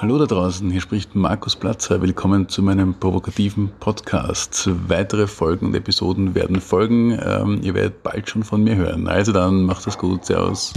Hallo da draußen, hier spricht Markus Platzer. Willkommen zu meinem provokativen Podcast. Weitere Folgen und Episoden werden folgen. Ähm, ihr werdet bald schon von mir hören. Also dann macht es gut. Servus.